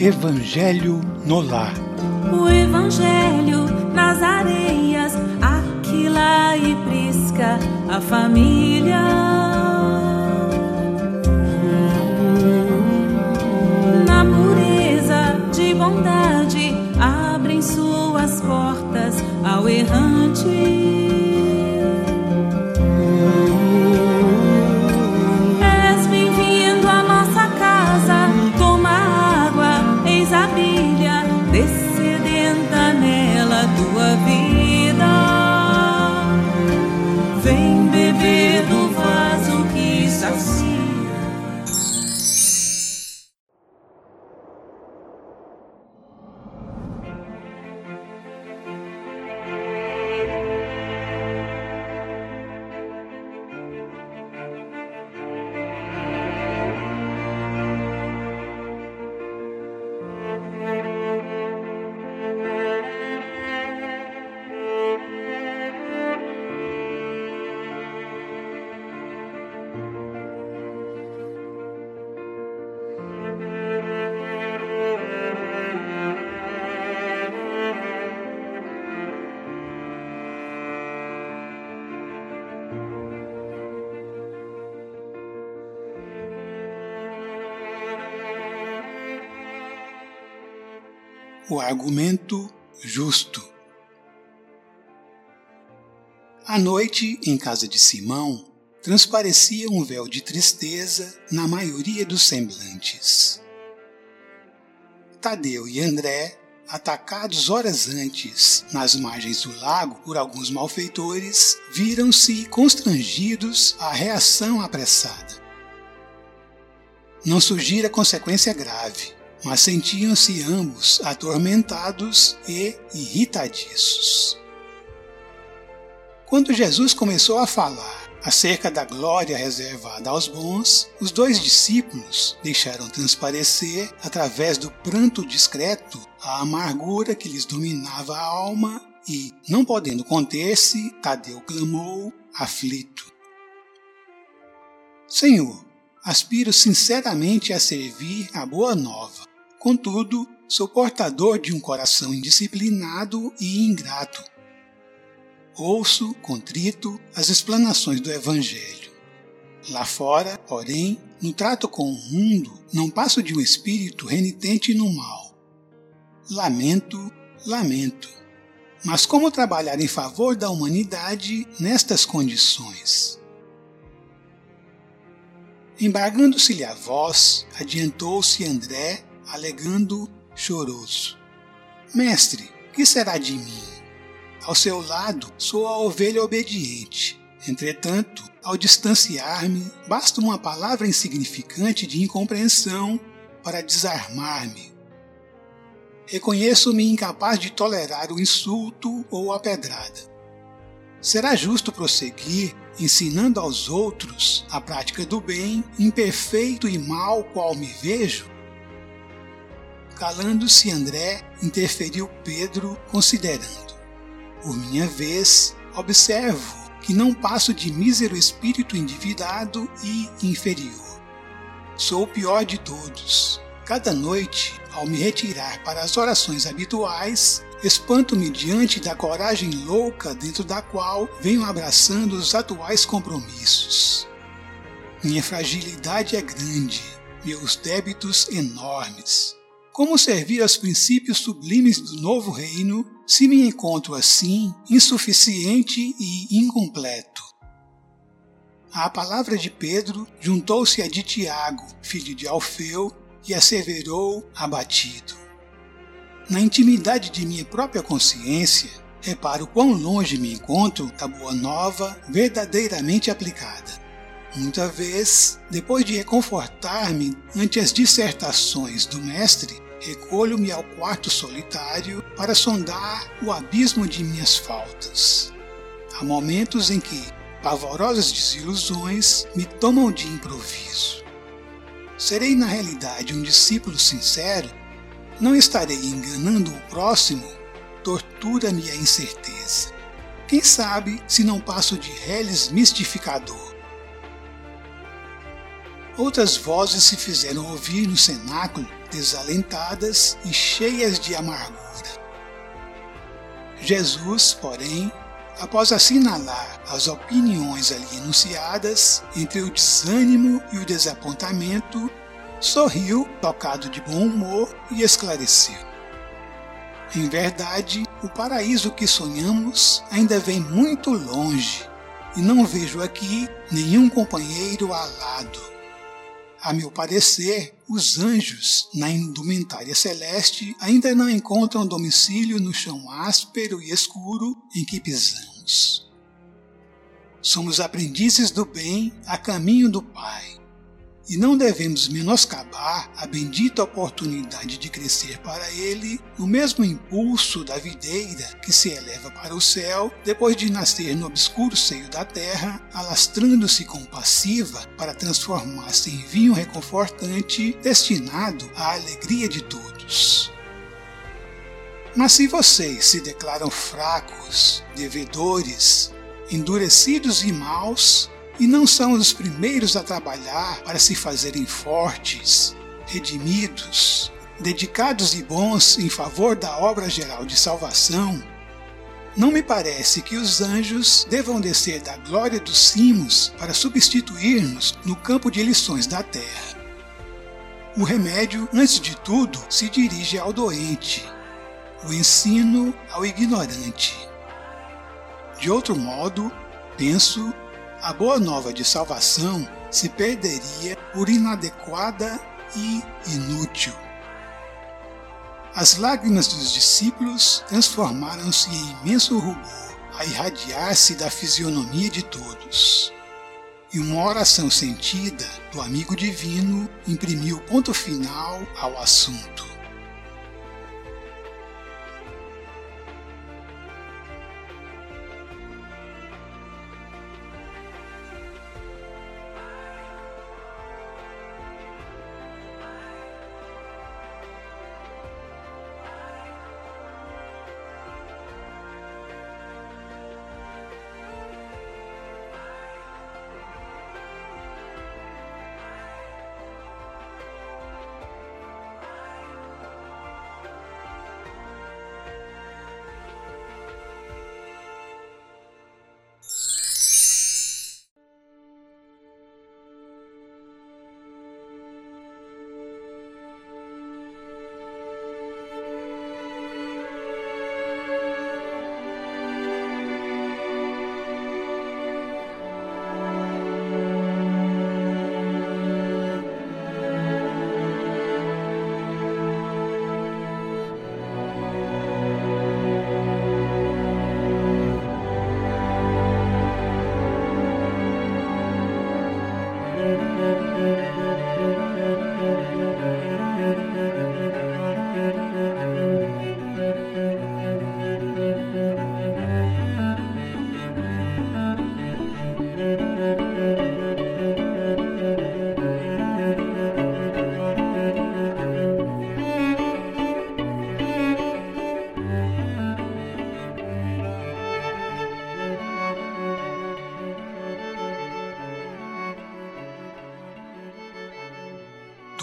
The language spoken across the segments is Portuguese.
Evangelho no Lar. O Evangelho nas areias, Aquila e Prisca, a família. O argumento justo. À noite, em casa de Simão, transparecia um véu de tristeza na maioria dos semblantes. Tadeu e André, atacados horas antes nas margens do lago por alguns malfeitores, viram-se constrangidos à reação apressada. Não surgira consequência grave, mas sentiam-se ambos atormentados e irritadiços. Quando Jesus começou a falar acerca da glória reservada aos bons, os dois discípulos deixaram transparecer, através do pranto discreto, a amargura que lhes dominava a alma e, não podendo conter-se, Tadeu clamou, aflito: Senhor, aspiro sinceramente a servir a boa nova. Contudo, sou portador de um coração indisciplinado e ingrato. Ouço, contrito, as explanações do Evangelho. Lá fora, porém, no trato com o mundo, não passo de um espírito renitente no mal. Lamento, lamento. Mas como trabalhar em favor da humanidade nestas condições? Embargando-se-lhe a voz, adiantou-se André, alegando choroso: Mestre, que será de mim? Ao seu lado sou a ovelha obediente. Entretanto, ao distanciar-me, basta uma palavra insignificante de incompreensão para desarmar-me. Reconheço-me incapaz de tolerar o insulto ou a pedrada. Será justo prosseguir ensinando aos outros a prática do bem, imperfeito e mal qual me vejo? Calando-se André, interferiu Pedro, considerando: Por minha vez, observo que não passo de mísero espírito endividado e inferior. Sou o pior de todos. Cada noite, ao me retirar para as orações habituais, espanto-me diante da coragem louca dentro da qual venho abraçando os atuais compromissos. Minha fragilidade é grande, meus débitos enormes. Como servir aos princípios sublimes do novo reino se me encontro assim insuficiente e incompleto? A palavra de Pedro juntou-se à de Tiago, filho de Alfeu, e asseverou abatido. Na intimidade de minha própria consciência, reparo quão longe me encontro da boa nova verdadeiramente aplicada. Muita vez, depois de reconfortar-me ante as dissertações do mestre, recolho-me ao quarto solitário para sondar o abismo de minhas faltas. Há momentos em que pavorosas desilusões me tomam de improviso. Serei na realidade um discípulo sincero? Não estarei enganando o próximo? Tortura-me a incerteza. Quem sabe se não passo de reles mistificador? Outras vozes se fizeram ouvir no cenáculo, desalentadas e cheias de amargura. Jesus, porém, após assinalar as opiniões ali enunciadas entre o desânimo e o desapontamento, sorriu, tocado de bom humor, e esclareceu. Em verdade, o paraíso que sonhamos ainda vem muito longe e não vejo aqui nenhum companheiro alado. A meu parecer, os anjos, na indumentária celeste, ainda não encontram domicílio no chão áspero e escuro em que pisamos. Somos aprendizes do bem a caminho do Pai e não devemos menoscabar a bendita oportunidade de crescer para Ele no mesmo impulso da videira que se eleva para o céu depois de nascer no obscuro seio da terra, alastrando-se compassiva para transformar-se em vinho reconfortante destinado à alegria de todos. Mas se vocês se declaram fracos, devedores, endurecidos e maus, e não são os primeiros a trabalhar para se fazerem fortes, redimidos, dedicados e bons em favor da obra geral de salvação, não me parece que os anjos devam descer da glória dos cimos para substituir-nos no campo de lições da terra. O remédio, antes de tudo, se dirige ao doente, o ensino ao ignorante. De outro modo, penso a boa nova de salvação se perderia por inadequada e inútil. As lágrimas dos discípulos transformaram-se em imenso rubor a irradiar-se da fisionomia de todos. E uma oração sentida do amigo divino imprimiu ponto final ao assunto.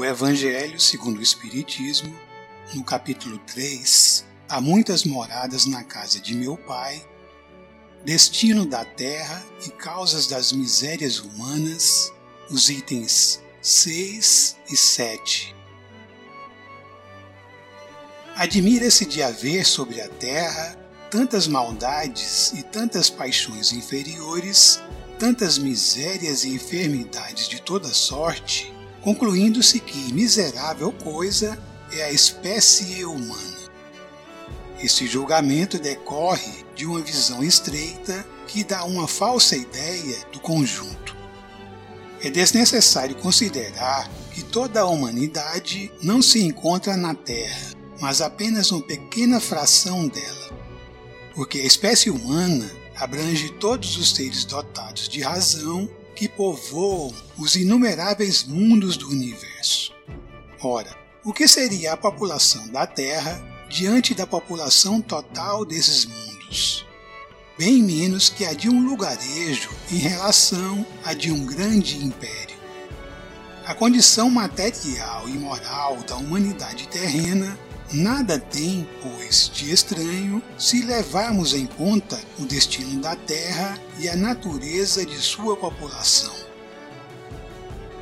Do Evangelho segundo o Espiritismo, no capítulo 3, Há muitas moradas na casa de meu Pai, destino da terra e causas das misérias humanas, os itens 6 e 7. Admira-se de haver sobre a terra tantas maldades e tantas paixões inferiores, tantas misérias e enfermidades de toda sorte, concluindo-se que miserável coisa é a espécie humana. Este julgamento decorre de uma visão estreita que dá uma falsa ideia do conjunto. É desnecessário considerar que toda a humanidade não se encontra na Terra, mas apenas uma pequena fração dela, porque a espécie humana abrange todos os seres dotados de razão que povoam os inumeráveis mundos do universo. Ora, o que seria a população da Terra diante da população total desses mundos? Bem menos que a de um lugarejo em relação a de um grande império. A condição material e moral da humanidade terrena nada tem, pois, de estranho se levarmos em conta o destino da Terra e a natureza de sua população.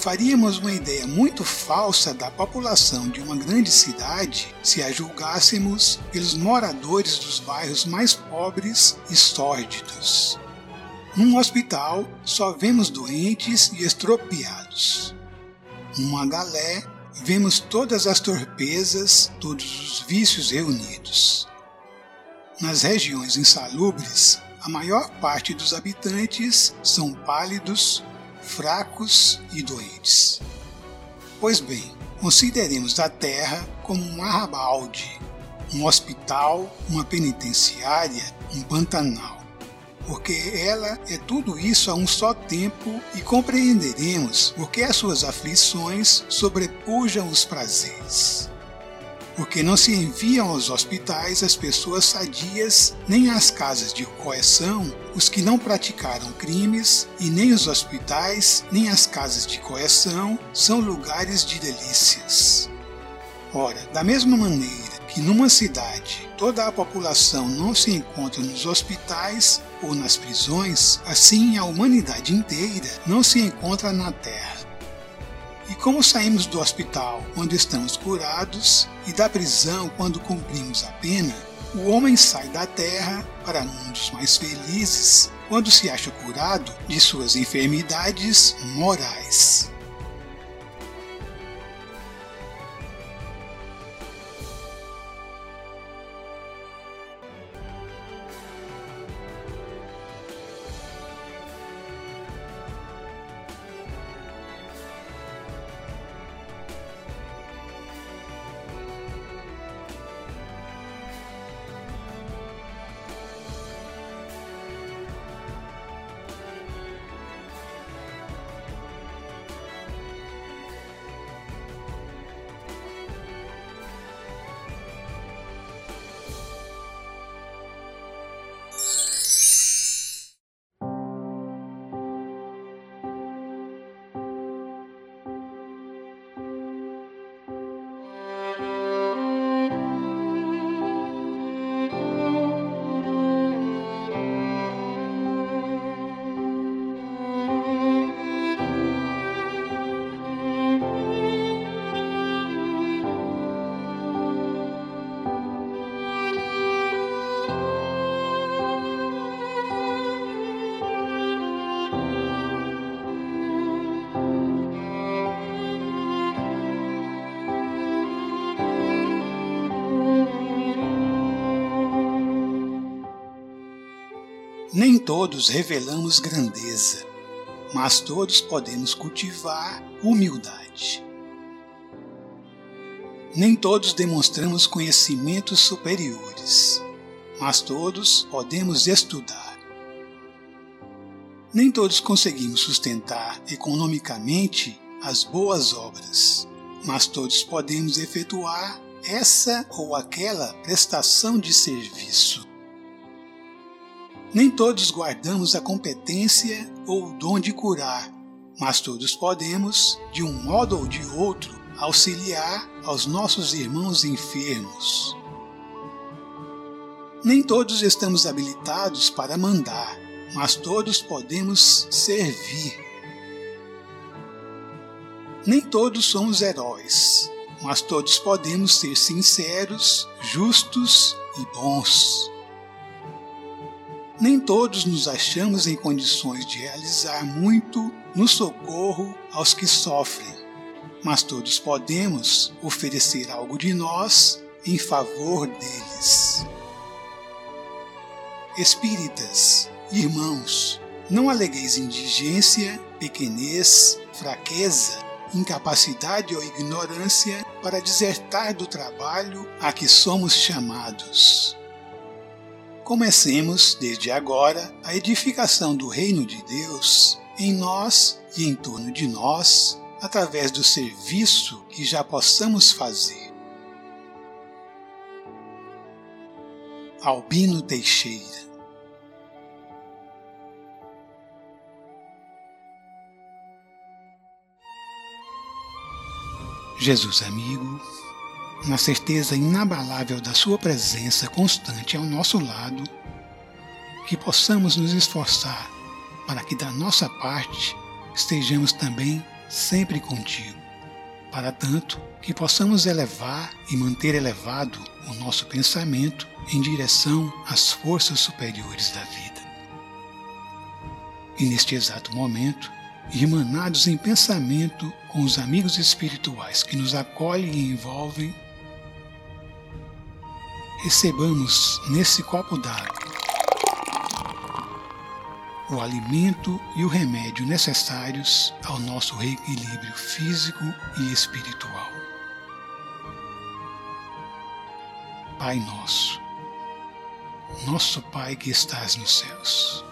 Faríamos uma ideia muito falsa da população de uma grande cidade se a julgássemos pelos moradores dos bairros mais pobres e sórdidos. Num hospital, só vemos doentes e estropiados. Numa galé, vemos todas as torpezas, todos os vícios reunidos. Nas regiões insalubres, a maior parte dos habitantes são pálidos, fracos e doentes. Pois bem, consideremos a Terra como um arrabalde, um hospital, uma penitenciária, um pantanal porque ela é tudo isso a um só tempo e compreenderemos porque as suas aflições sobrepujam os prazeres. Porque não se enviam aos hospitais as pessoas sadias, nem às casas de correção os que não praticaram crimes, e nem os hospitais, nem as casas de correção são lugares de delícias. Ora, da mesma maneira que numa cidade toda a população não se encontra nos hospitais ou nas prisões, assim a humanidade inteira não se encontra na Terra. E como saímos do hospital quando estamos curados e da prisão quando cumprimos a pena, o homem sai da terra para mundos mais felizes quando se acha curado de suas enfermidades morais. Todos revelamos grandeza, mas todos podemos cultivar humildade. Nem todos demonstramos conhecimentos superiores, mas todos podemos estudar. Nem todos conseguimos sustentar economicamente as boas obras, mas todos podemos efetuar essa ou aquela prestação de serviço. Nem todos guardamos a competência ou o dom de curar, mas todos podemos, de um modo ou de outro, auxiliar aos nossos irmãos enfermos. Nem todos estamos habilitados para mandar, mas todos podemos servir. Nem todos somos heróis, mas todos podemos ser sinceros, justos e bons. Nem todos nos achamos em condições de realizar muito no socorro aos que sofrem, mas todos podemos oferecer algo de nós em favor deles. Espíritas, irmãos, não alegueis indigência, pequenez, fraqueza, incapacidade ou ignorância para desertar do trabalho a que somos chamados. Comecemos, desde agora, a edificação do Reino de Deus em nós e em torno de nós, através do serviço que já possamos fazer. Albino Teixeira Jesus amigo, na certeza inabalável da Sua presença constante ao nosso lado, que possamos nos esforçar para que da nossa parte estejamos também sempre contigo. Para tanto, que possamos elevar e manter elevado o nosso pensamento em direção às forças superiores da vida. E neste exato momento, irmanados em pensamento com os amigos espirituais que nos acolhem e envolvem, recebamos nesse copo d'água o alimento e o remédio necessários ao nosso reequilíbrio físico e espiritual. Pai nosso, nosso Pai que estás nos céus,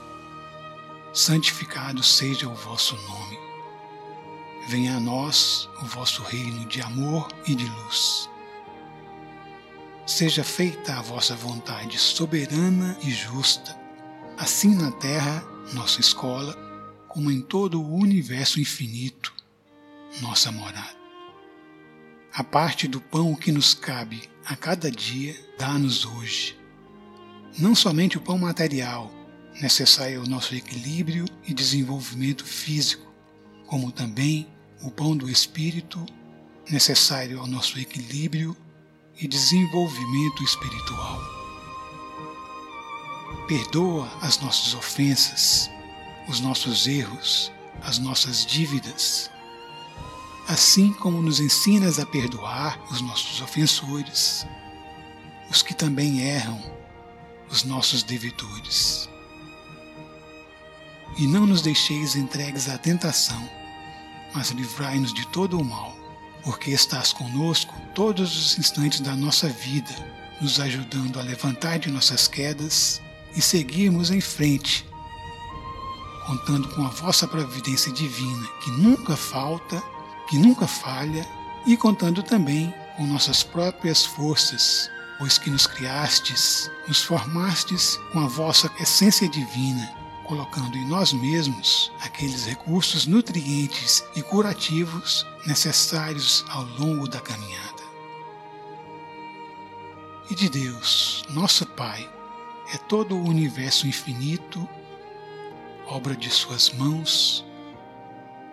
santificado seja o vosso nome. Venha a nós o vosso reino de amor e de luz. Seja feita a vossa vontade soberana e justa, assim na terra nossa escola, como em todo o universo infinito, nossa morada. A parte do pão que nos cabe a cada dia, dá-nos hoje. Não somente o pão material, necessário ao nosso equilíbrio e desenvolvimento físico, como também o pão do espírito, necessário ao nosso equilíbrio e desenvolvimento espiritual. Perdoa as nossas ofensas, os nossos erros, as nossas dívidas, assim como nos ensinas a perdoar os nossos ofensores, os que também erram, os nossos devedores. E não nos deixeis entregues à tentação, mas livrai-nos de todo o mal, porque estás conosco todos os instantes da nossa vida, nos ajudando a levantar de nossas quedas e seguirmos em frente, contando com a vossa providência divina, que nunca falta, que nunca falha, e contando também com nossas próprias forças, pois que nos criastes, nos formastes com a vossa essência divina, colocando em nós mesmos aqueles recursos nutrientes e curativos necessários ao longo da caminhada. E de Deus, nosso Pai, é todo o universo infinito, obra de Suas mãos,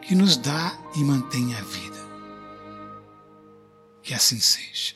que nos dá e mantém a vida. Que assim seja.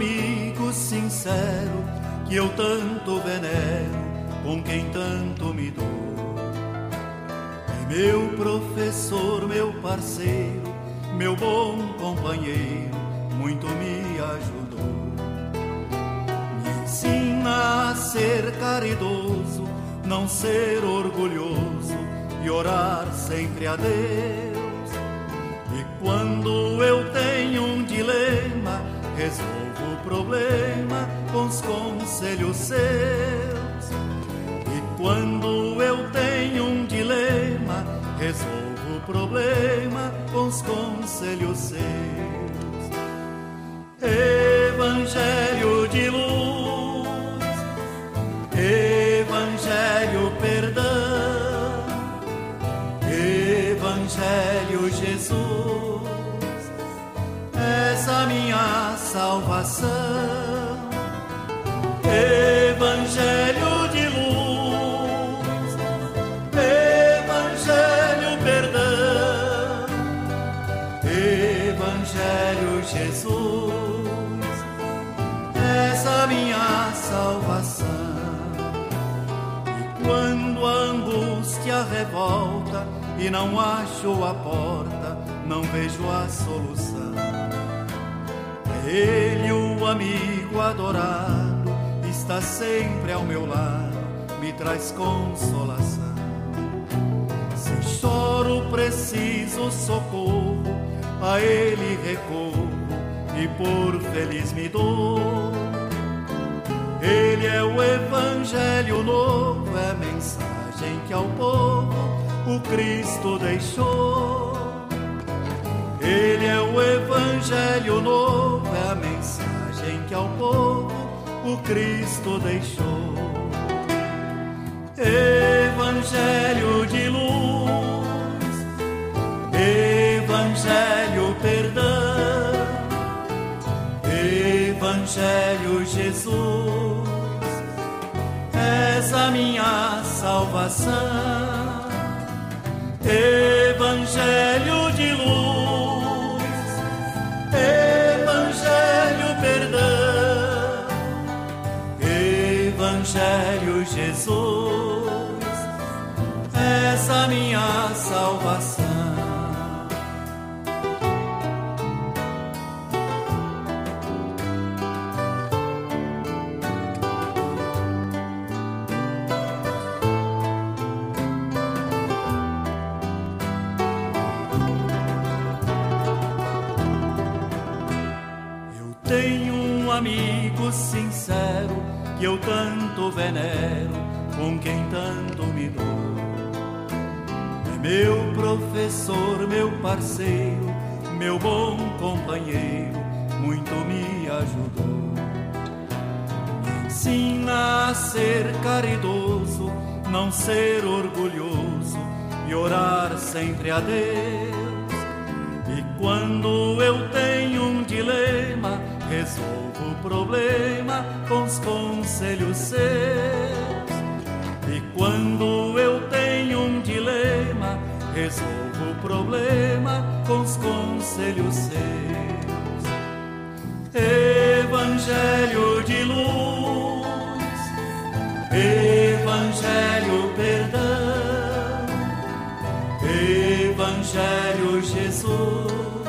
Amigo sincero que eu tanto venero, com quem tanto me dou. É meu professor, meu parceiro, meu bom companheiro, muito me ajudou. Me ensina a ser caridoso, não ser orgulhoso e orar sempre a Deus. E quando eu tenho um dilema, resolvo problema com os conselhos seus. E quando eu tenho um dilema, resolvo o problema com os conselhos seus. Evangelho de luz, Evangelho perdão, Evangelho Jesus essa minha salvação. Evangelho de luz, Evangelho perdão, Evangelho Jesus, essa minha salvação. E quando a angústia revolta e não acho a porta, não vejo a solução ele o amigo adorado está sempre ao meu lado, me traz consolação. Se choro, preciso socorro, a Ele recorro e por feliz me dou. Ele é o Evangelho novo, é a mensagem que ao povo o Cristo deixou. Ele é o Evangelho novo, que ao povo o Cristo deixou. Evangelho de luz, Evangelho perdão, Evangelho Jesus, és a minha salvação. Evangelho Jesus, essa minha salvação. amigo sincero que eu tanto venero, com quem tanto me dou. É meu professor, meu parceiro, meu bom companheiro, muito me ajudou. Me ensina a ser caridoso, não ser orgulhoso e orar sempre a Deus. E quando eu tenho um dilema, resolvo problema com os conselhos seus. E quando eu tenho um dilema, resolvo o problema com os conselhos seus. Evangelho de luz, Evangelho perdão, Evangelho Jesus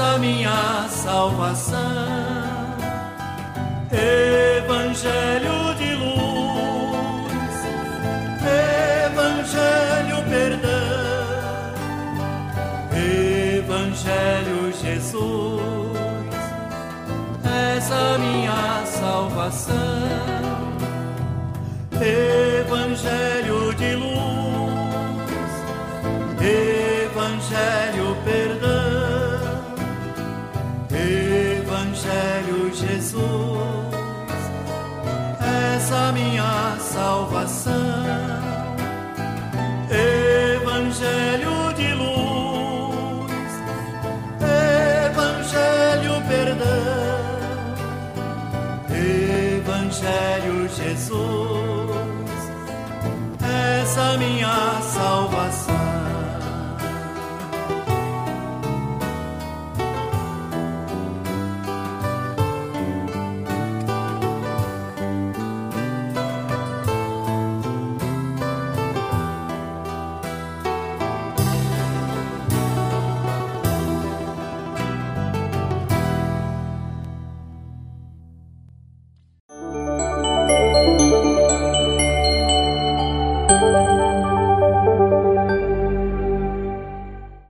essa minha salvação. Evangelho de luz, Evangelho perdão, Evangelho Jesus, essa minha salvação. Evangelho de luz, Evangelho Evangelho Jesus, essa minha salvação. Evangelho de luz, Evangelho perdão, Evangelho Jesus, essa minha salvação.